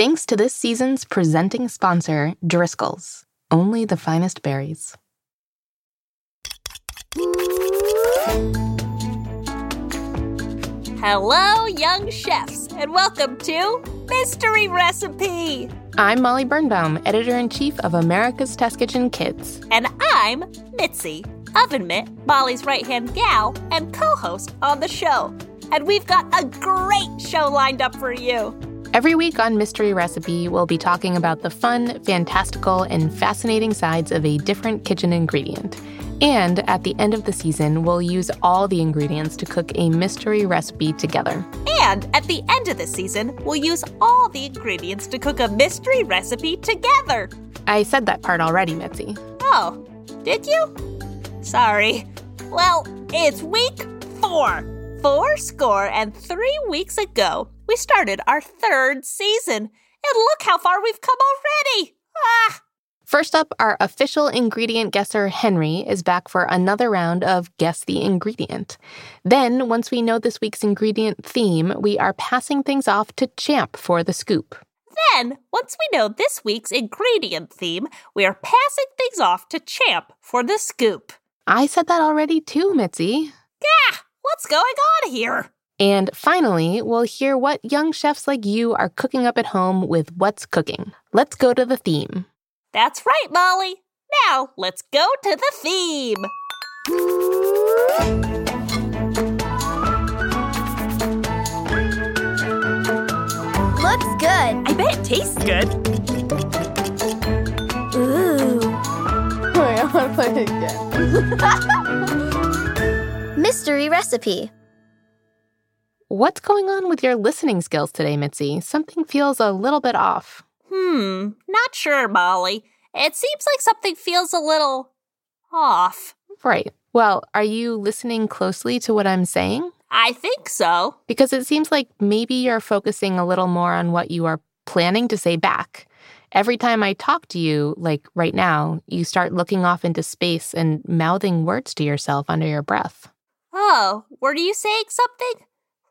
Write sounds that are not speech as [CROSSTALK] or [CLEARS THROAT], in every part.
Thanks to this season's presenting sponsor, Driscoll's. Only the finest berries. Hello, young chefs, and welcome to Mystery Recipe. I'm Molly Birnbaum, editor in chief of America's Test Kitchen Kids. And I'm Mitzi, Oven Mitt, Molly's right hand gal, and co host on the show. And we've got a great show lined up for you. Every week on Mystery Recipe, we'll be talking about the fun, fantastical, and fascinating sides of a different kitchen ingredient. And at the end of the season, we'll use all the ingredients to cook a mystery recipe together. And at the end of the season, we'll use all the ingredients to cook a mystery recipe together. I said that part already, Mitzi. Oh, did you? Sorry. Well, it's week four. Four score and three weeks ago, we started our third season. And look how far we've come already. Ah! First up, our official ingredient guesser, Henry, is back for another round of Guess the Ingredient. Then, once we know this week's ingredient theme, we are passing things off to Champ for the scoop. Then, once we know this week's ingredient theme, we are passing things off to Champ for the scoop. I said that already too, Mitzi. Gah! What's going on here? And finally, we'll hear what young chefs like you are cooking up at home with What's Cooking. Let's go to the theme. That's right, Molly. Now, let's go to the theme. Looks good. I bet it tastes good. Ooh. Wait, [LAUGHS] I want to play it again. [LAUGHS] Mystery recipe. What's going on with your listening skills today, Mitzi? Something feels a little bit off. Hmm, not sure, Molly. It seems like something feels a little off. Right. Well, are you listening closely to what I'm saying? I think so. Because it seems like maybe you're focusing a little more on what you are planning to say back. Every time I talk to you, like right now, you start looking off into space and mouthing words to yourself under your breath. Oh, were you saying something?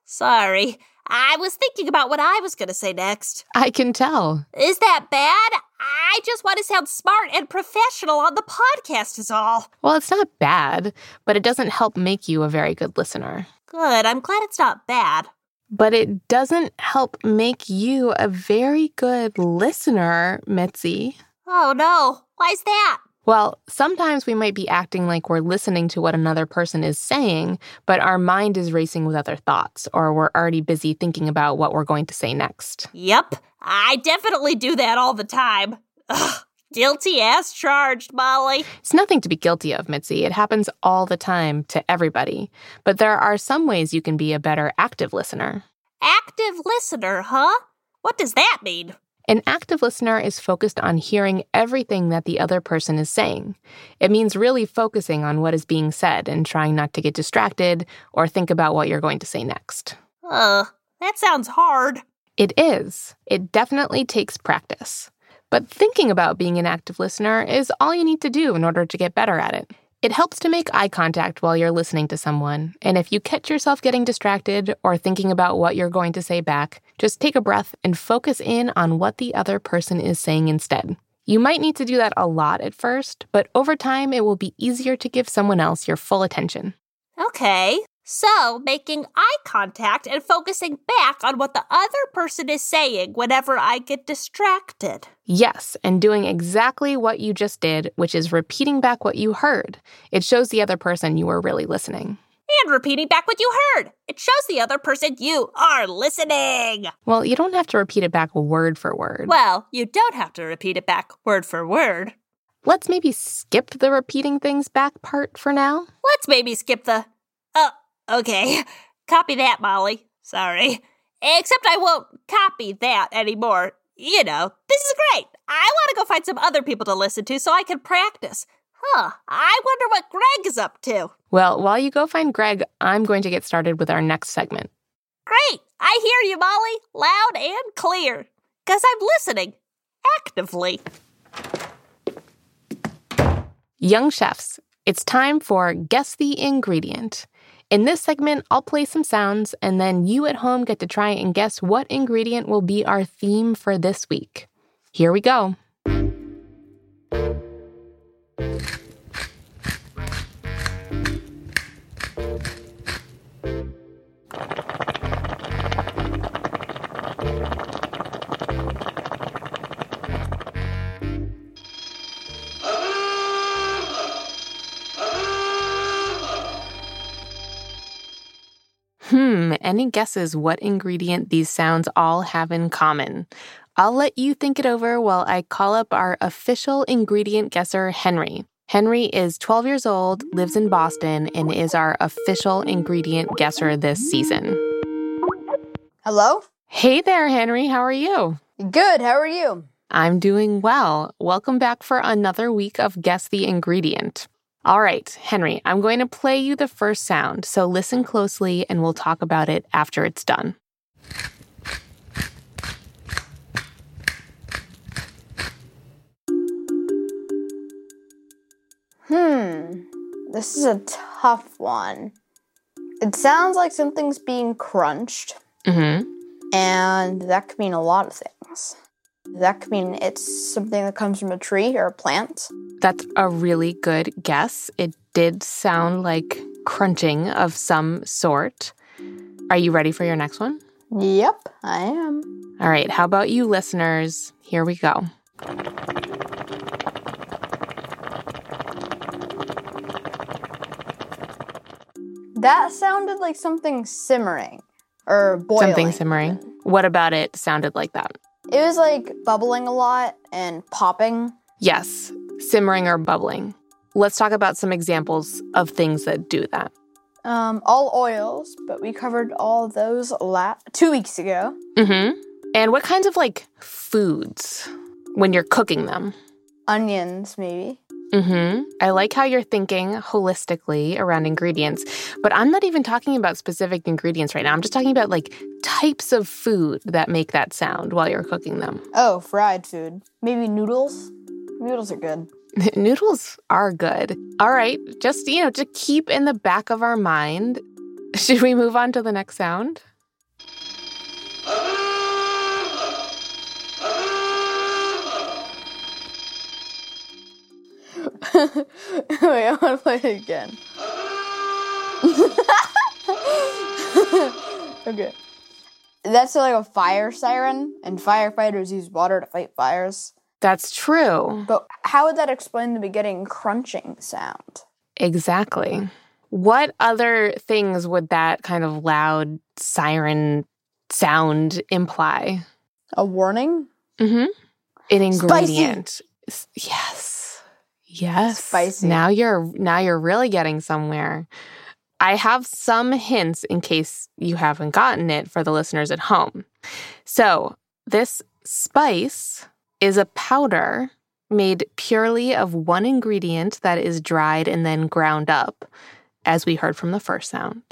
Sorry. I was thinking about what I was going to say next. I can tell. Is that bad? I just want to sound smart and professional on the podcast, is all. Well, it's not bad, but it doesn't help make you a very good listener. Good. I'm glad it's not bad. But it doesn't help make you a very good listener, Mitzi. Oh, no. Why's that? Well, sometimes we might be acting like we're listening to what another person is saying, but our mind is racing with other thoughts, or we're already busy thinking about what we're going to say next. Yep. I definitely do that all the time. Ugh, guilty as charged, Molly. It's nothing to be guilty of, Mitzi. It happens all the time to everybody. But there are some ways you can be a better active listener. Active listener, huh? What does that mean? An active listener is focused on hearing everything that the other person is saying. It means really focusing on what is being said and trying not to get distracted or think about what you're going to say next. Ugh, that sounds hard. It is. It definitely takes practice. But thinking about being an active listener is all you need to do in order to get better at it. It helps to make eye contact while you're listening to someone, and if you catch yourself getting distracted or thinking about what you're going to say back, just take a breath and focus in on what the other person is saying instead. You might need to do that a lot at first, but over time it will be easier to give someone else your full attention. Okay. So, making eye contact and focusing back on what the other person is saying whenever I get distracted. Yes, and doing exactly what you just did, which is repeating back what you heard. It shows the other person you were really listening. And repeating back what you heard. It shows the other person you are listening. Well, you don't have to repeat it back word for word. Well, you don't have to repeat it back word for word. Let's maybe skip the repeating things back part for now. Let's maybe skip the. Oh, okay. Copy that, Molly. Sorry. Except I won't copy that anymore. You know, this is great. I want to go find some other people to listen to so I can practice. Huh, I wonder what Greg is up to. Well, while you go find Greg, I'm going to get started with our next segment. Great, I hear you, Molly, loud and clear. Because I'm listening actively. Young chefs, it's time for Guess the Ingredient. In this segment, I'll play some sounds, and then you at home get to try and guess what ingredient will be our theme for this week. Here we go. Any guesses what ingredient these sounds all have in common? I'll let you think it over while I call up our official ingredient guesser, Henry. Henry is 12 years old, lives in Boston, and is our official ingredient guesser this season. Hello? Hey there, Henry. How are you? Good, how are you? I'm doing well. Welcome back for another week of Guess the Ingredient. All right, Henry, I'm going to play you the first sound, so listen closely and we'll talk about it after it's done. Hmm, this is a tough one. It sounds like something's being crunched, Mm-hmm. and that could mean a lot of things. That could mean it's something that comes from a tree or a plant. That's a really good guess. It did sound like crunching of some sort. Are you ready for your next one? Yep, I am. All right, how about you, listeners? Here we go. That sounded like something simmering or boiling. Something simmering. What about it sounded like that? It was like bubbling a lot and popping. Yes, simmering or bubbling. Let's talk about some examples of things that do that. Um, all oils, but we covered all those la- two weeks ago. Mm-hmm. And what kinds of like foods when you're cooking them? Onions, maybe. Mm-hmm. I like how you're thinking holistically around ingredients, but I'm not even talking about specific ingredients right now. I'm just talking about like types of food that make that sound while you're cooking them. Oh, fried food. Maybe noodles. Noodles are good. [LAUGHS] Noodles are good. All right, just you know, to keep in the back of our mind. [LAUGHS] Should we move on to the next sound? Wait, I want to play it again. [LAUGHS] okay. That's like a fire siren, and firefighters use water to fight fires. That's true. But how would that explain the beginning crunching sound? Exactly. What other things would that kind of loud siren sound imply? A warning? Mm-hmm. An Spicy. ingredient. S- Yes. Yes. Spicy. Now you're now you're really getting somewhere. I have some hints in case you haven't gotten it for the listeners at home. So, this spice is a powder made purely of one ingredient that is dried and then ground up, as we heard from the first sound.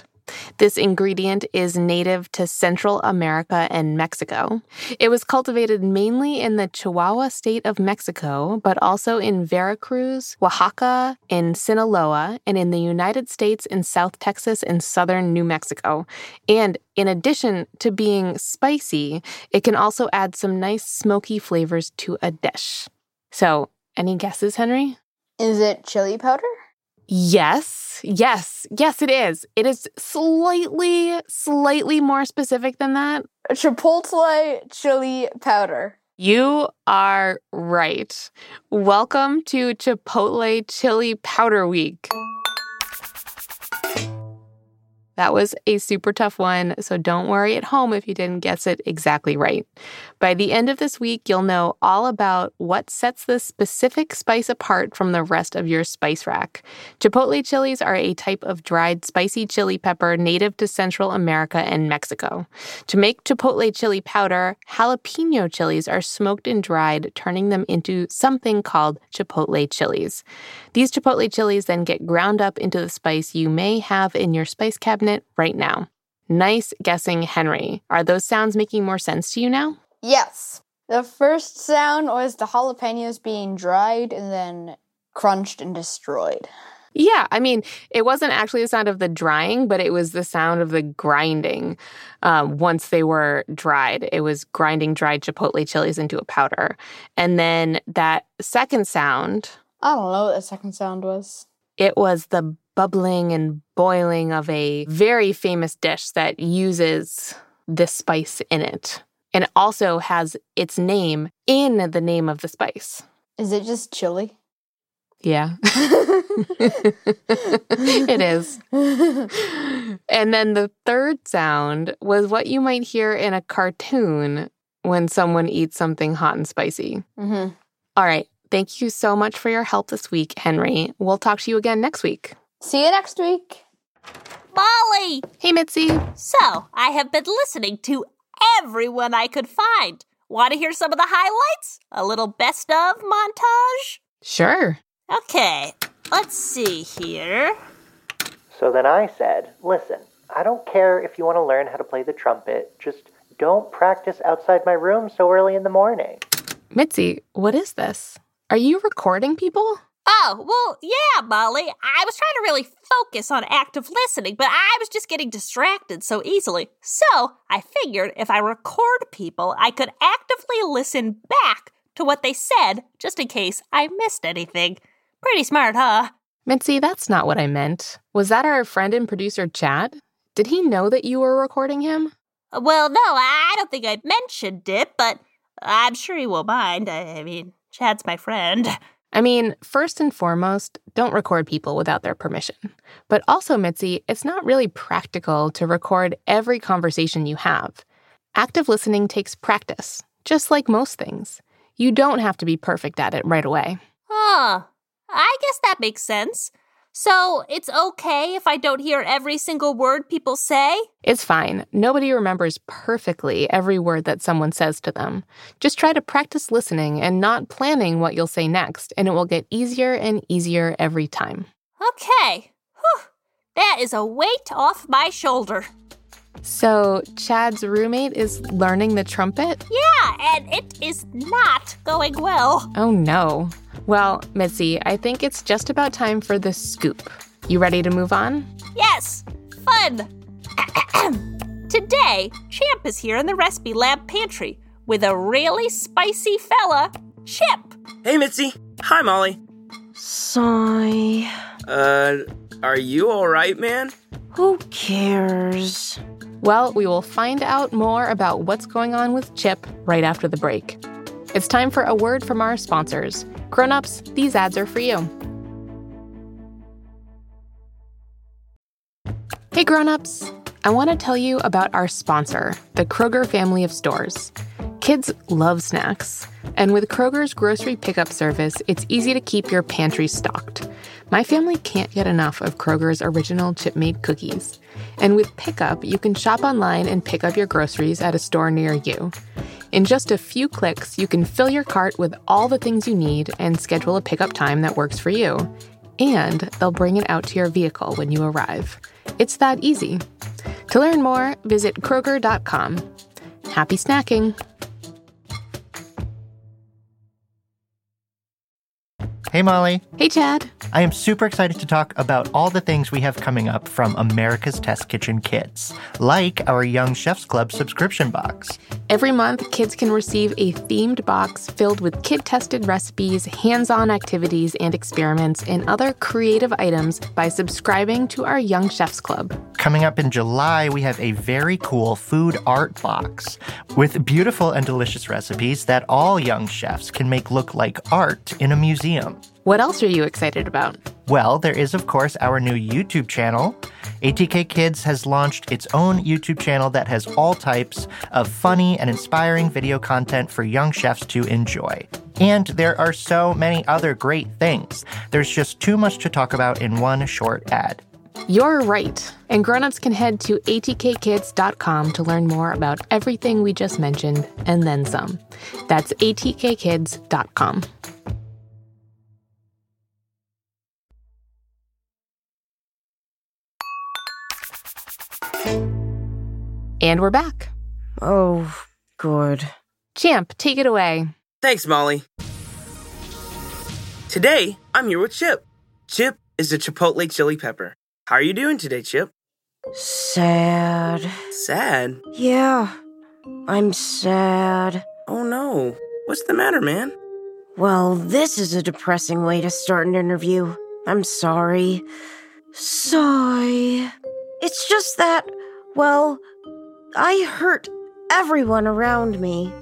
This ingredient is native to Central America and Mexico. It was cultivated mainly in the Chihuahua state of Mexico, but also in Veracruz, Oaxaca, in Sinaloa, and in the United States in South Texas and southern New Mexico. And in addition to being spicy, it can also add some nice smoky flavors to a dish. So, any guesses, Henry? Is it chili powder? Yes, yes, yes, it is. It is slightly, slightly more specific than that. Chipotle chili powder. You are right. Welcome to Chipotle Chili Powder Week. That was a super tough one, so don't worry at home if you didn't guess it exactly right. By the end of this week, you'll know all about what sets this specific spice apart from the rest of your spice rack. Chipotle chilies are a type of dried spicy chili pepper native to Central America and Mexico. To make chipotle chili powder, jalapeno chilies are smoked and dried, turning them into something called chipotle chilies. These chipotle chilies then get ground up into the spice you may have in your spice cabinet right now. Nice guessing, Henry. Are those sounds making more sense to you now? Yes. The first sound was the jalapenos being dried and then crunched and destroyed. Yeah, I mean, it wasn't actually the sound of the drying, but it was the sound of the grinding. Um, once they were dried, it was grinding dried chipotle chilies into a powder. And then that second sound, I don't know what the second sound was. it was the bubbling and boiling of a very famous dish that uses this spice in it and also has its name in the name of the spice. Is it just chili? Yeah. [LAUGHS] it is. And then the third sound was what you might hear in a cartoon when someone eats something hot and spicy. hmm All right. Thank you so much for your help this week, Henry. We'll talk to you again next week. See you next week. Molly! Hey, Mitzi. So, I have been listening to everyone I could find. Want to hear some of the highlights? A little best of montage? Sure. Okay, let's see here. So then I said, Listen, I don't care if you want to learn how to play the trumpet, just don't practice outside my room so early in the morning. Mitzi, what is this? Are you recording people? Oh, well, yeah, Molly. I was trying to really focus on active listening, but I was just getting distracted so easily. So I figured if I record people, I could actively listen back to what they said just in case I missed anything. Pretty smart, huh? Mitzi, that's not what I meant. Was that our friend and producer, Chad? Did he know that you were recording him? Well, no, I don't think I mentioned it, but I'm sure he won't mind. I mean, Chad's my friend. I mean, first and foremost, don't record people without their permission. But also, Mitzi, it's not really practical to record every conversation you have. Active listening takes practice, just like most things. You don't have to be perfect at it right away. Huh. I guess that makes sense. So it's okay if I don't hear every single word people say? It's fine. Nobody remembers perfectly every word that someone says to them. Just try to practice listening and not planning what you'll say next, and it will get easier and easier every time. Okay. Whew. That is a weight off my shoulder. So, Chad's roommate is learning the trumpet? Yeah, and it is not going well. Oh no. Well, Mitzi, I think it's just about time for the scoop. You ready to move on? Yes, fun. [CLEARS THROAT] Today, Champ is here in the recipe lab pantry with a really spicy fella, Chip. Hey, Mitzi. Hi, Molly. Sigh. Uh, are you alright, man? Who cares? Well, we will find out more about what's going on with Chip right after the break. It's time for a word from our sponsors. Grown-ups, these ads are for you. Hey grown-ups, I want to tell you about our sponsor, the Kroger family of stores. Kids love snacks, and with Kroger's grocery pickup service, it's easy to keep your pantry stocked. My family can't get enough of Kroger's original chip-made cookies. And with pickup, you can shop online and pick up your groceries at a store near you. In just a few clicks, you can fill your cart with all the things you need and schedule a pickup time that works for you. And they'll bring it out to your vehicle when you arrive. It's that easy. To learn more, visit Kroger.com. Happy snacking! Hey, Molly. Hey, Chad. I am super excited to talk about all the things we have coming up from America's Test Kitchen Kids, like our Young Chefs Club subscription box. Every month, kids can receive a themed box filled with kid tested recipes, hands on activities and experiments, and other creative items by subscribing to our Young Chefs Club. Coming up in July, we have a very cool food art box with beautiful and delicious recipes that all young chefs can make look like art in a museum. What else are you excited about? Well, there is, of course, our new YouTube channel. ATK Kids has launched its own YouTube channel that has all types of funny and inspiring video content for young chefs to enjoy. And there are so many other great things. There's just too much to talk about in one short ad. You're right. And grown-ups can head to atkkids.com to learn more about everything we just mentioned and then some. That's atkkids.com. And we're back. Oh, good. Champ, take it away. Thanks, Molly. Today, I'm here with Chip. Chip, is a chipotle chili pepper. How are you doing today, Chip? Sad. Sad? Yeah, I'm sad. Oh no. What's the matter, man? Well, this is a depressing way to start an interview. I'm sorry. Sigh. It's just that, well, I hurt everyone around me.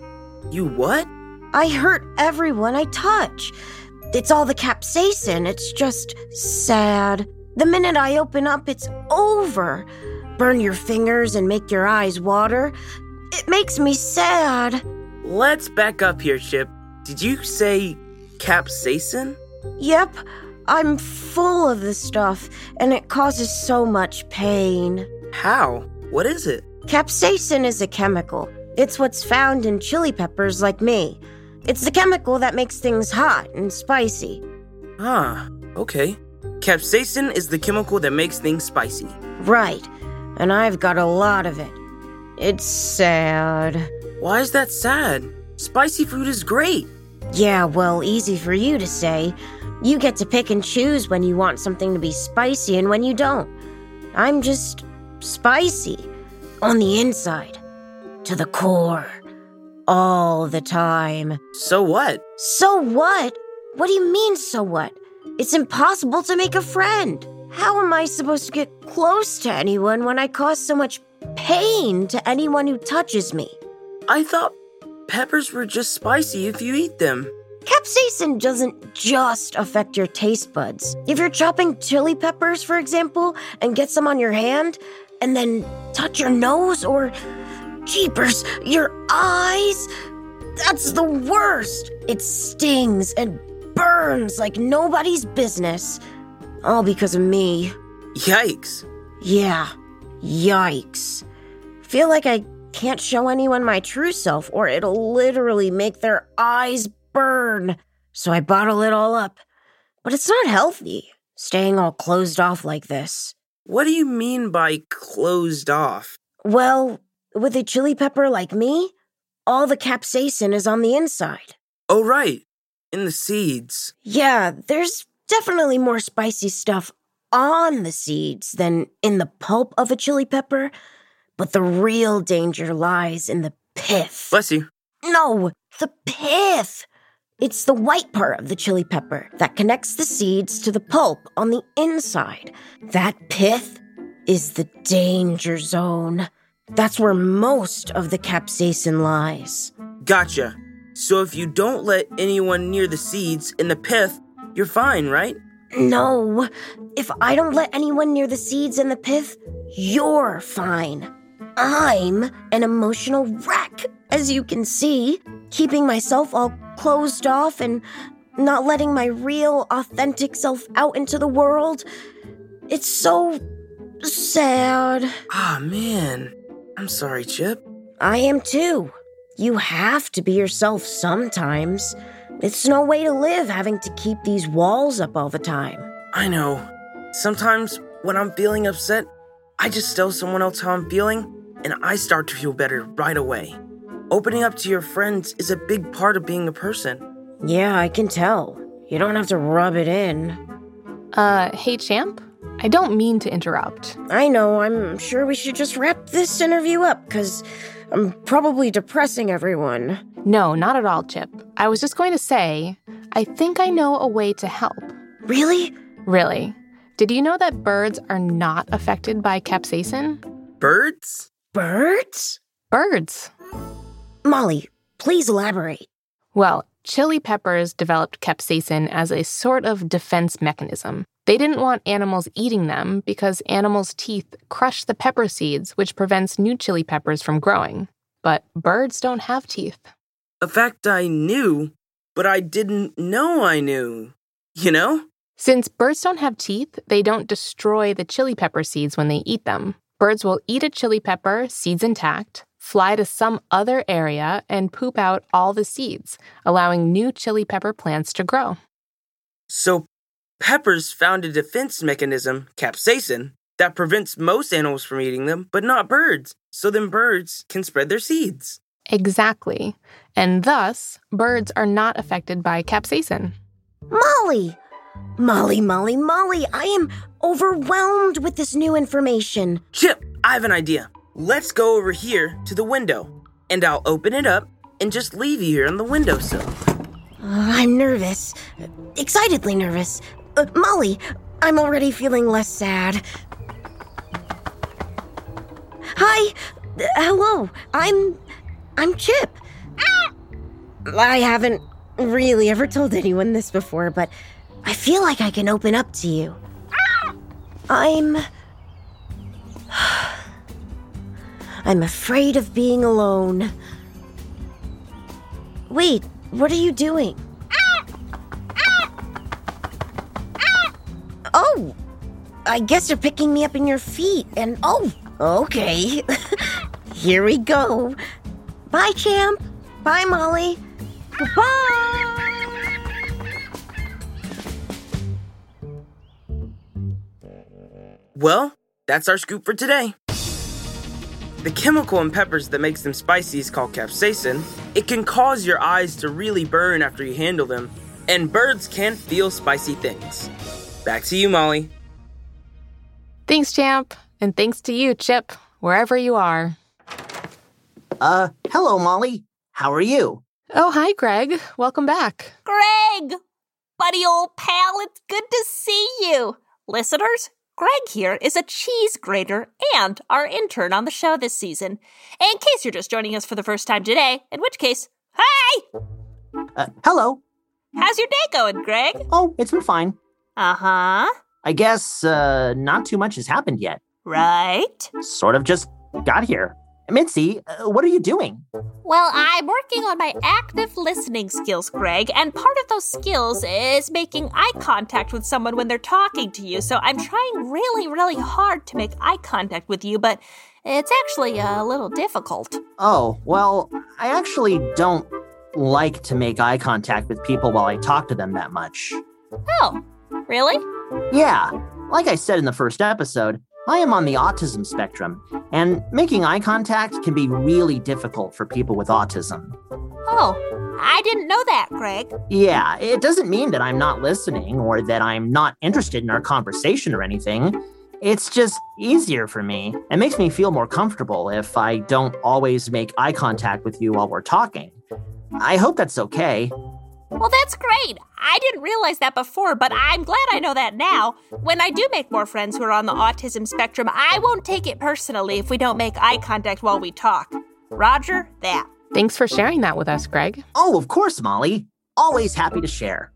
You what? I hurt everyone I touch. It's all the capsaicin. It's just sad. The minute I open up, it's over. Burn your fingers and make your eyes water. It makes me sad. Let's back up here, Chip. Did you say capsaicin? Yep, I'm full of this stuff, and it causes so much pain. How? What is it? Capsaicin is a chemical. It's what's found in chili peppers like me. It's the chemical that makes things hot and spicy. Ah, okay. Capsaicin is the chemical that makes things spicy. Right, and I've got a lot of it. It's sad. Why is that sad? Spicy food is great. Yeah, well, easy for you to say. You get to pick and choose when you want something to be spicy and when you don't. I'm just spicy on the inside, to the core, all the time. So what? So what? What do you mean, so what? It's impossible to make a friend. How am I supposed to get close to anyone when I cause so much pain to anyone who touches me? I thought peppers were just spicy if you eat them. Capsaicin doesn't just affect your taste buds. If you're chopping chili peppers, for example, and get some on your hand, and then touch your nose or, jeepers, your eyes, that's the worst. It stings and burns like nobody's business. All because of me. Yikes. Yeah, yikes. Feel like I can't show anyone my true self, or it'll literally make their eyes burn. So I bottle it all up. But it's not healthy, staying all closed off like this. What do you mean by closed off? Well, with a chili pepper like me, all the capsaicin is on the inside. Oh, right. In the seeds. Yeah, there's definitely more spicy stuff on the seeds than in the pulp of a chili pepper, but the real danger lies in the pith. Bless you. No, the pith. It's the white part of the chili pepper that connects the seeds to the pulp on the inside. That pith is the danger zone. That's where most of the capsaicin lies. Gotcha. So if you don't let anyone near the seeds in the pith, you're fine, right? No, if I don't let anyone near the seeds and the pith, you're fine. I'm an emotional wreck, as you can see, keeping myself all closed off and not letting my real, authentic self out into the world. It's so sad. Ah, man. I'm sorry, Chip. I am too. You have to be yourself sometimes. It's no way to live having to keep these walls up all the time. I know. Sometimes when I'm feeling upset, I just tell someone else how I'm feeling, and I start to feel better right away. Opening up to your friends is a big part of being a person. Yeah, I can tell. You don't have to rub it in. Uh, hey, champ? I don't mean to interrupt. I know, I'm sure we should just wrap this interview up, because I'm probably depressing everyone. No, not at all, Chip. I was just going to say, I think I know a way to help. Really? Really. Did you know that birds are not affected by capsaicin? Birds? Birds? Birds. Molly, please elaborate. Well, chili peppers developed capsaicin as a sort of defense mechanism. They didn't want animals eating them because animals' teeth crush the pepper seeds, which prevents new chili peppers from growing. But birds don't have teeth. A fact I knew, but I didn't know I knew. You know? Since birds don't have teeth, they don't destroy the chili pepper seeds when they eat them. Birds will eat a chili pepper, seeds intact, fly to some other area, and poop out all the seeds, allowing new chili pepper plants to grow. So, peppers found a defense mechanism, capsaicin, that prevents most animals from eating them, but not birds. So then birds can spread their seeds. Exactly. And thus, birds are not affected by capsaicin. Molly, Molly, Molly, Molly, I am overwhelmed with this new information. Chip, I have an idea. Let's go over here to the window, and I'll open it up and just leave you here on the windowsill. Uh, I'm nervous. Excitedly nervous. Uh, Molly, I'm already feeling less sad. Hi. Uh, hello. I'm. I'm Chip. I haven't really ever told anyone this before, but I feel like I can open up to you. I'm. I'm afraid of being alone. Wait, what are you doing? Oh, I guess you're picking me up in your feet, and oh, okay. [LAUGHS] Here we go. Bye, champ. Bye, Molly. Goodbye. Well, that's our scoop for today. The chemical in peppers that makes them spicy is called capsaicin. It can cause your eyes to really burn after you handle them, and birds can't feel spicy things. Back to you, Molly. Thanks, Champ. And thanks to you, Chip, wherever you are. Uh, hello, Molly. How are you? Oh, hi, Greg. Welcome back. Greg! Buddy old pal, it's good to see you. Listeners, Greg here is a cheese grater and our intern on the show this season. In case you're just joining us for the first time today, in which case, hi! Uh, hello. How's your day going, Greg? Oh, it's been fine. Uh huh. I guess, uh, not too much has happened yet. Right? Sort of just got here. Mitzi, uh, what are you doing? Well, I'm working on my active listening skills, Greg, and part of those skills is making eye contact with someone when they're talking to you. So I'm trying really, really hard to make eye contact with you, but it's actually a little difficult. Oh, well, I actually don't like to make eye contact with people while I talk to them that much. Oh, really? Yeah, like I said in the first episode, I am on the autism spectrum, and making eye contact can be really difficult for people with autism. Oh, I didn't know that, Greg. Yeah, it doesn't mean that I'm not listening or that I'm not interested in our conversation or anything. It's just easier for me It makes me feel more comfortable if I don't always make eye contact with you while we're talking. I hope that's okay. Well, that's great. I didn't realize that before, but I'm glad I know that now. When I do make more friends who are on the autism spectrum, I won't take it personally if we don't make eye contact while we talk. Roger that. Thanks for sharing that with us, Greg. Oh, of course, Molly. Always happy to share.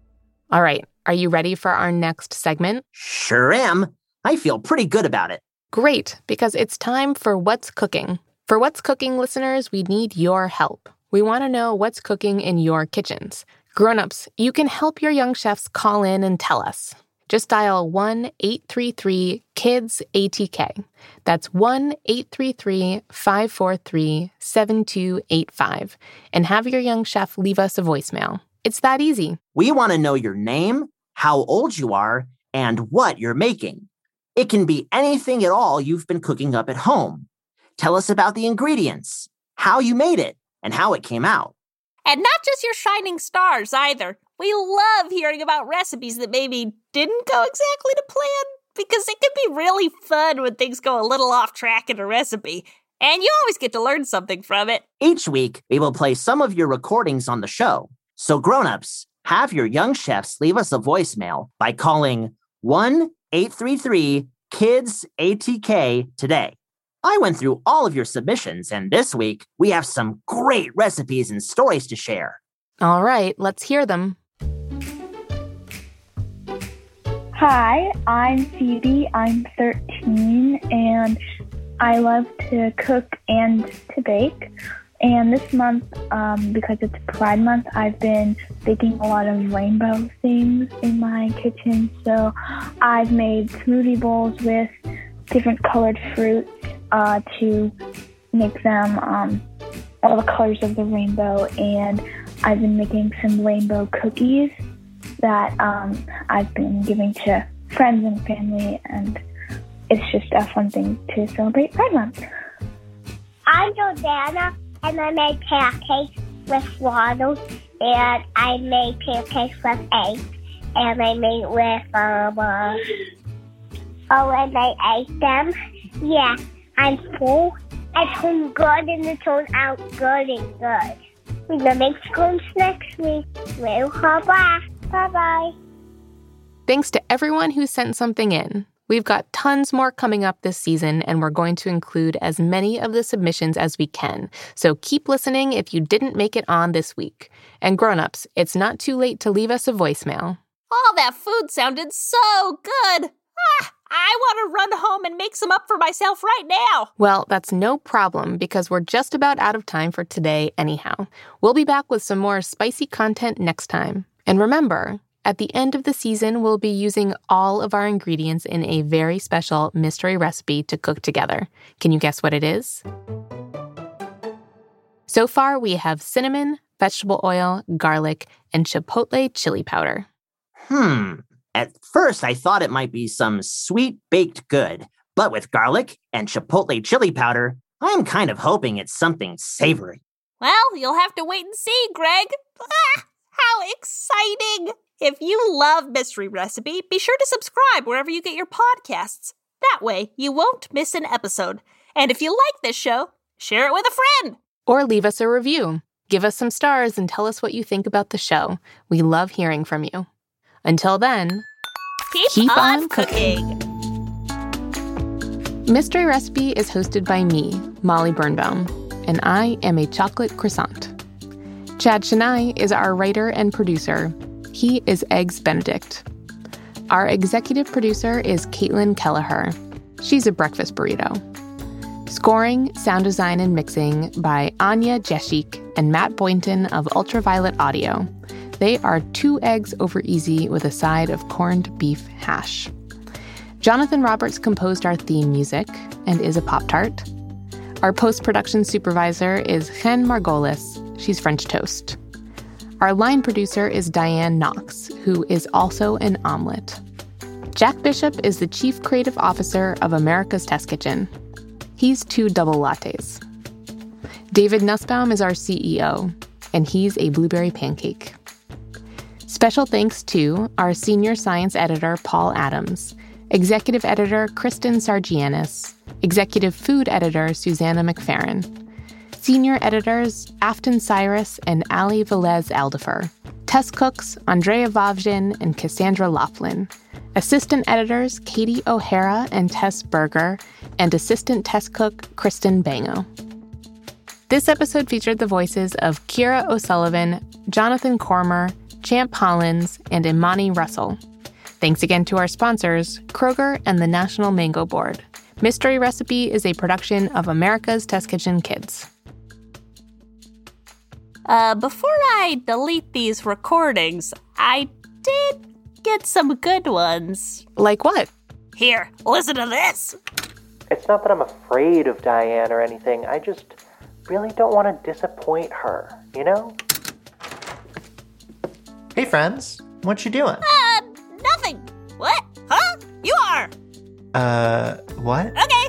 All right, are you ready for our next segment? Sure am. I feel pretty good about it. Great, because it's time for What's Cooking. For What's Cooking listeners, we need your help. We want to know what's cooking in your kitchens. Grown-ups, you can help your young chefs call in and tell us. Just dial 1-833-KIDS-ATK. That's 1-833-543-7285 and have your young chef leave us a voicemail. It's that easy. We want to know your name, how old you are, and what you're making. It can be anything at all you've been cooking up at home. Tell us about the ingredients, how you made it, and how it came out. And not just your shining stars either. We love hearing about recipes that maybe didn't go exactly to plan because it can be really fun when things go a little off track in a recipe. And you always get to learn something from it. Each week, we will play some of your recordings on the show. So, grown-ups, have your young chefs leave us a voicemail by calling 1 833 KIDS ATK today. I went through all of your submissions, and this week we have some great recipes and stories to share. All right, let's hear them. Hi, I'm Phoebe. I'm 13 and I love to cook and to bake. And this month, um, because it's Pride Month, I've been baking a lot of rainbow things in my kitchen. So I've made smoothie bowls with different colored fruits uh, to make them um, all the colors of the rainbow. And I've been making some rainbow cookies that um, I've been giving to friends and family, and it's just a fun thing to celebrate Pride Month. I'm Jordana, and I make pancakes with water, and I make pancakes with eggs, and I made with Mama. Oh, and I ate them. Yeah, I'm full. I turned good and it turned out good and good. We're gonna make scones next week. Well, bye bye. Bye. Thanks to everyone who sent something in. We've got tons more coming up this season, and we're going to include as many of the submissions as we can. So keep listening if you didn't make it on this week. And grown-ups, it's not too late to leave us a voicemail. All that food sounded so good. Ah, I want to run home and make some up for myself right now. Well, that's no problem because we're just about out of time for today, anyhow. We'll be back with some more spicy content next time. And remember, at the end of the season, we'll be using all of our ingredients in a very special mystery recipe to cook together. Can you guess what it is? So far, we have cinnamon, vegetable oil, garlic, and chipotle chili powder. Hmm. At first, I thought it might be some sweet baked good, but with garlic and chipotle chili powder, I'm kind of hoping it's something savory. Well, you'll have to wait and see, Greg. Ah, how exciting! If you love Mystery Recipe, be sure to subscribe wherever you get your podcasts. That way, you won't miss an episode. And if you like this show, share it with a friend. Or leave us a review. Give us some stars and tell us what you think about the show. We love hearing from you. Until then, keep, keep on, on cooking. Mystery Recipe is hosted by me, Molly Birnbaum, and I am a chocolate croissant. Chad Chenail is our writer and producer. He is Eggs Benedict. Our executive producer is Caitlin Kelleher. She's a breakfast burrito. Scoring, sound design, and mixing by Anya Jeshik and Matt Boynton of Ultraviolet Audio. They are two eggs over easy with a side of corned beef hash. Jonathan Roberts composed our theme music and is a Pop Tart. Our post production supervisor is Chen Margolis. She's French toast. Our line producer is Diane Knox, who is also an omelet. Jack Bishop is the Chief Creative Officer of America's Test Kitchen. He's two double lattes. David Nussbaum is our CEO, and he's a blueberry pancake. Special thanks to our senior science editor, Paul Adams, executive editor, Kristen Sargianis, executive food editor, Susanna McFerrin, Senior editors Afton Cyrus and Ali Velez Alderfer. Test cooks Andrea Vavjin and Cassandra Laughlin. Assistant editors Katie O'Hara and Tess Berger. And assistant test cook Kristen Bango. This episode featured the voices of Kira O'Sullivan, Jonathan Cormer, Champ Hollins, and Imani Russell. Thanks again to our sponsors, Kroger and the National Mango Board. Mystery Recipe is a production of America's Test Kitchen Kids. Uh, before I delete these recordings, I did get some good ones. Like what? Here, listen to this. It's not that I'm afraid of Diane or anything. I just really don't want to disappoint her, you know? Hey, friends. What you doing? Uh, nothing. What? Huh? You are. Uh, what? Okay,